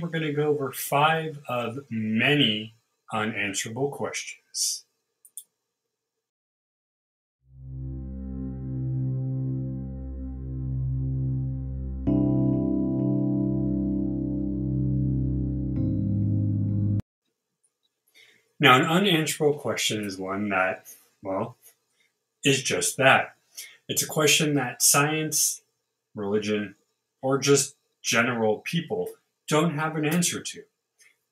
we're going to go over five of many unanswerable questions. Now, an unanswerable question is one that, well, is just that. It's a question that science, religion, or just general people don't have an answer to.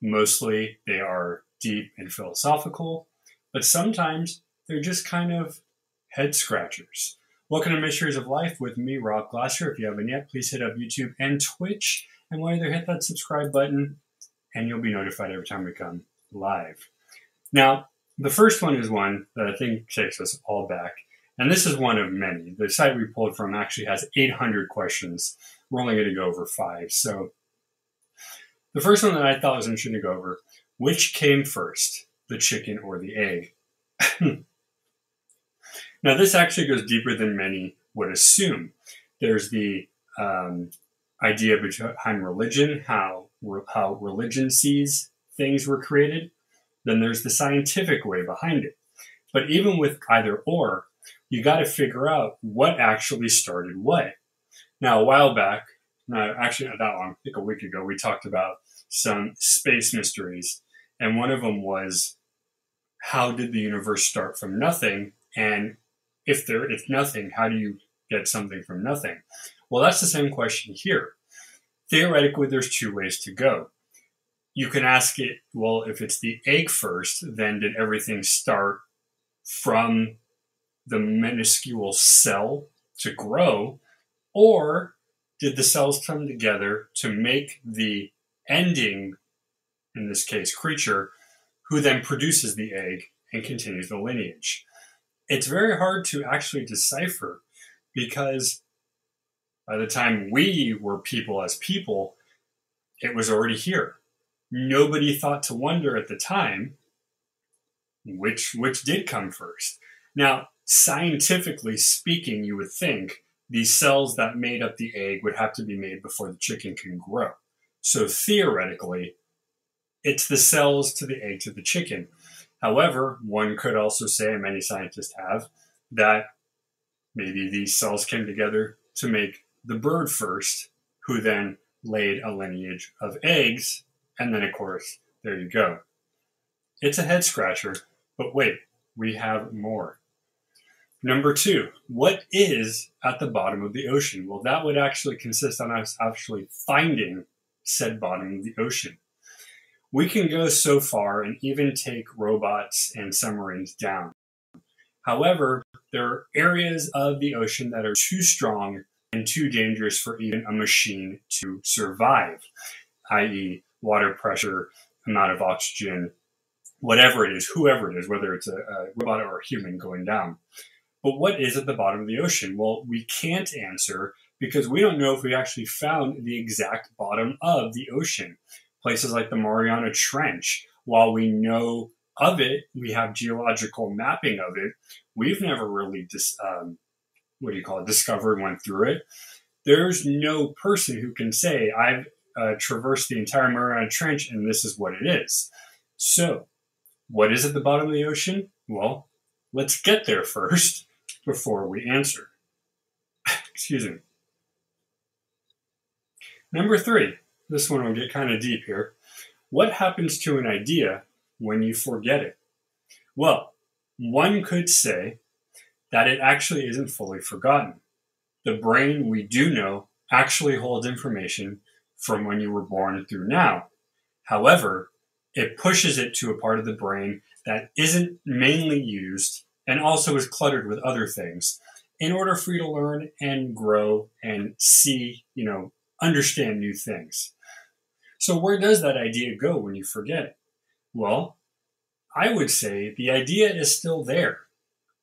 Mostly they are deep and philosophical, but sometimes they're just kind of head scratchers. Welcome to Mysteries of Life with me, Rob Glasser. If you haven't yet, please hit up YouTube and Twitch, and while you're there, hit that subscribe button, and you'll be notified every time we come live. Now, the first one is one that I think takes us all back, and this is one of many. The site we pulled from actually has 800 questions. We're only going to go over five. So, the first one that I thought was interesting to go over which came first, the chicken or the egg? now, this actually goes deeper than many would assume. There's the um, idea behind religion, how, how religion sees things were created then there's the scientific way behind it. But even with either or, you got to figure out what actually started what. Now, a while back, no, actually not that long, I think a week ago, we talked about some space mysteries. And one of them was how did the universe start from nothing? And if there if nothing, how do you get something from nothing? Well, that's the same question here. Theoretically, there's two ways to go you can ask it, well, if it's the egg first, then did everything start from the minuscule cell to grow? Or did the cells come together to make the ending, in this case, creature, who then produces the egg and continues the lineage? It's very hard to actually decipher because by the time we were people as people, it was already here nobody thought to wonder at the time which which did come first. Now, scientifically speaking, you would think these cells that made up the egg would have to be made before the chicken can grow. So theoretically, it's the cells to the egg to the chicken. However, one could also say, and many scientists have, that maybe these cells came together to make the bird first, who then laid a lineage of eggs and then, of course, there you go. It's a head scratcher, but wait, we have more. Number two, what is at the bottom of the ocean? Well, that would actually consist on us actually finding said bottom of the ocean. We can go so far and even take robots and submarines down. However, there are areas of the ocean that are too strong and too dangerous for even a machine to survive, i.e., water pressure, amount of oxygen, whatever it is, whoever it is, whether it's a, a robot or a human going down. But what is at the bottom of the ocean? Well, we can't answer because we don't know if we actually found the exact bottom of the ocean. Places like the Mariana Trench, while we know of it, we have geological mapping of it. We've never really dis, um, what do you call it, discovered, went through it. There's no person who can say, I've uh, traverse the entire Mariana Trench, and this is what it is. So, what is at the bottom of the ocean? Well, let's get there first before we answer. Excuse me. Number three, this one will get kind of deep here. What happens to an idea when you forget it? Well, one could say that it actually isn't fully forgotten. The brain, we do know, actually holds information from when you were born through now. However, it pushes it to a part of the brain that isn't mainly used and also is cluttered with other things in order for you to learn and grow and see, you know, understand new things. So, where does that idea go when you forget it? Well, I would say the idea is still there.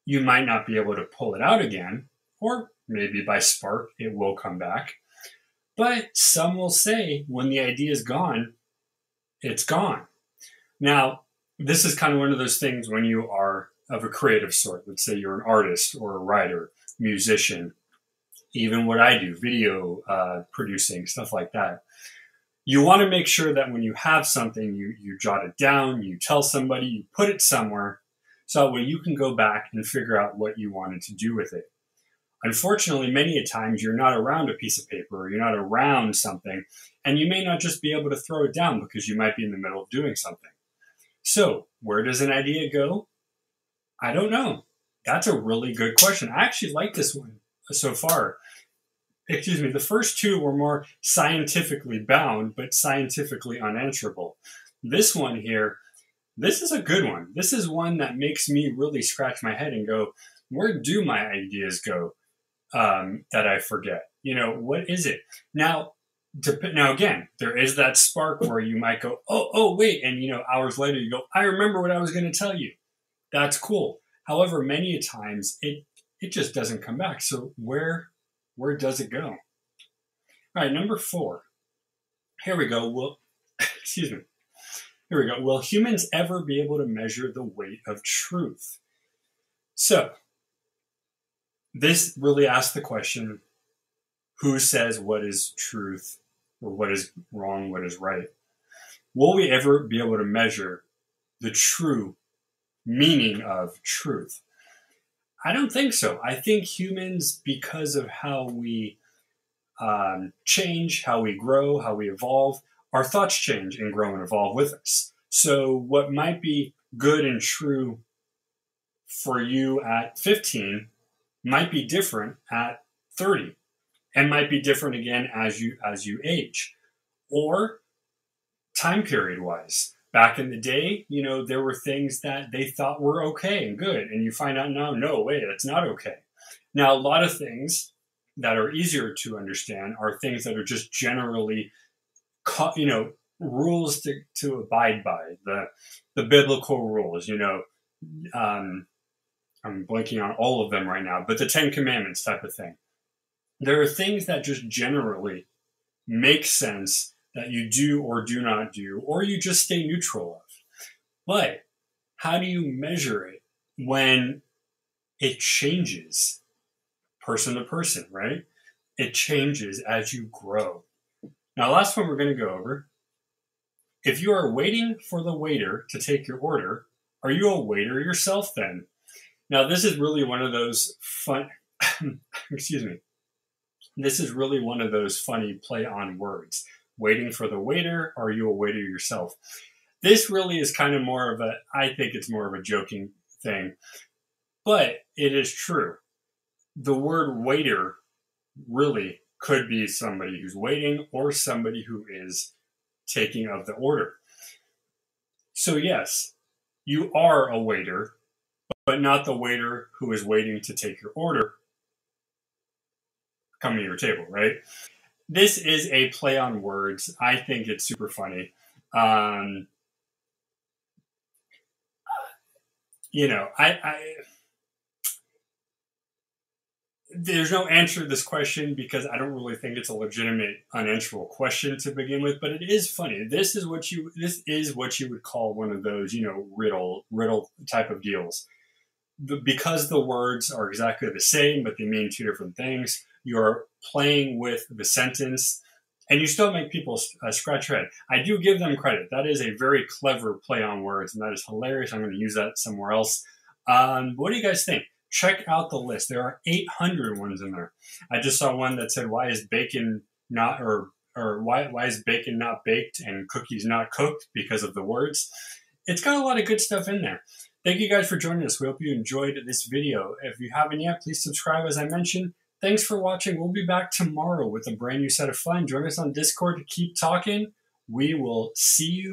You might not be able to pull it out again, or maybe by spark it will come back. But some will say when the idea is gone, it's gone. Now, this is kind of one of those things when you are of a creative sort. Let's say you're an artist or a writer, musician, even what I do, video uh, producing, stuff like that. you want to make sure that when you have something, you, you jot it down, you tell somebody, you put it somewhere, so that way you can go back and figure out what you wanted to do with it. Unfortunately, many a times you're not around a piece of paper or you're not around something, and you may not just be able to throw it down because you might be in the middle of doing something. So, where does an idea go? I don't know. That's a really good question. I actually like this one so far excuse me, the first two were more scientifically bound, but scientifically unanswerable. This one here, this is a good one. This is one that makes me really scratch my head and go, where do my ideas go um, that I forget? You know, what is it? Now, now again, there is that spark where you might go, oh, oh, wait, and you know, hours later you go, I remember what I was going to tell you. That's cool. However, many times it it just doesn't come back. So where where does it go? All right, number four. Here we go. Will excuse me. Here we go. Will humans ever be able to measure the weight of truth? So, this really asks the question who says what is truth or what is wrong, what is right? Will we ever be able to measure the true meaning of truth? I don't think so. I think humans, because of how we um, change, how we grow, how we evolve, our thoughts change and grow and evolve with us. So, what might be good and true for you at 15 might be different at 30 and might be different again as you as you age or time period wise back in the day, you know, there were things that they thought were okay and good. And you find out now, no, wait, that's not okay. Now, a lot of things that are easier to understand are things that are just generally, you know, rules to, to abide by, the, the biblical rules, you know. Um, I'm blanking on all of them right now, but the Ten Commandments type of thing. There are things that just generally make sense that you do or do not do, or you just stay neutral of. But how do you measure it when it changes person to person, right? It changes as you grow. Now, last one we're going to go over. If you are waiting for the waiter to take your order, are you a waiter yourself then? Now, this is really one of those fun, excuse me. This is really one of those funny play on words waiting for the waiter? Are you a waiter yourself? This really is kind of more of a, I think it's more of a joking thing, but it is true. The word waiter really could be somebody who's waiting or somebody who is taking of the order. So, yes, you are a waiter, but not the waiter who is waiting to take your order come to your table, right? This is a play on words. I think it's super funny. Um, you know, I, I there's no answer to this question because I don't really think it's a legitimate, unanswerable question to begin with. But it is funny. This is what you this is what you would call one of those, you know, riddle riddle type of deals. Because the words are exactly the same, but they mean two different things you're playing with the sentence, and you still make people uh, scratch their head. I do give them credit. That is a very clever play on words, and that is hilarious. I'm going to use that somewhere else. Um, what do you guys think? Check out the list. There are 800 ones in there. I just saw one that said, "Why is bacon not or or why why is bacon not baked and cookies not cooked because of the words?" It's got a lot of good stuff in there. Thank you guys for joining us. We hope you enjoyed this video. If you haven't yet, please subscribe as I mentioned. Thanks for watching. We'll be back tomorrow with a brand new set of fun. Join us on Discord to keep talking. We will see you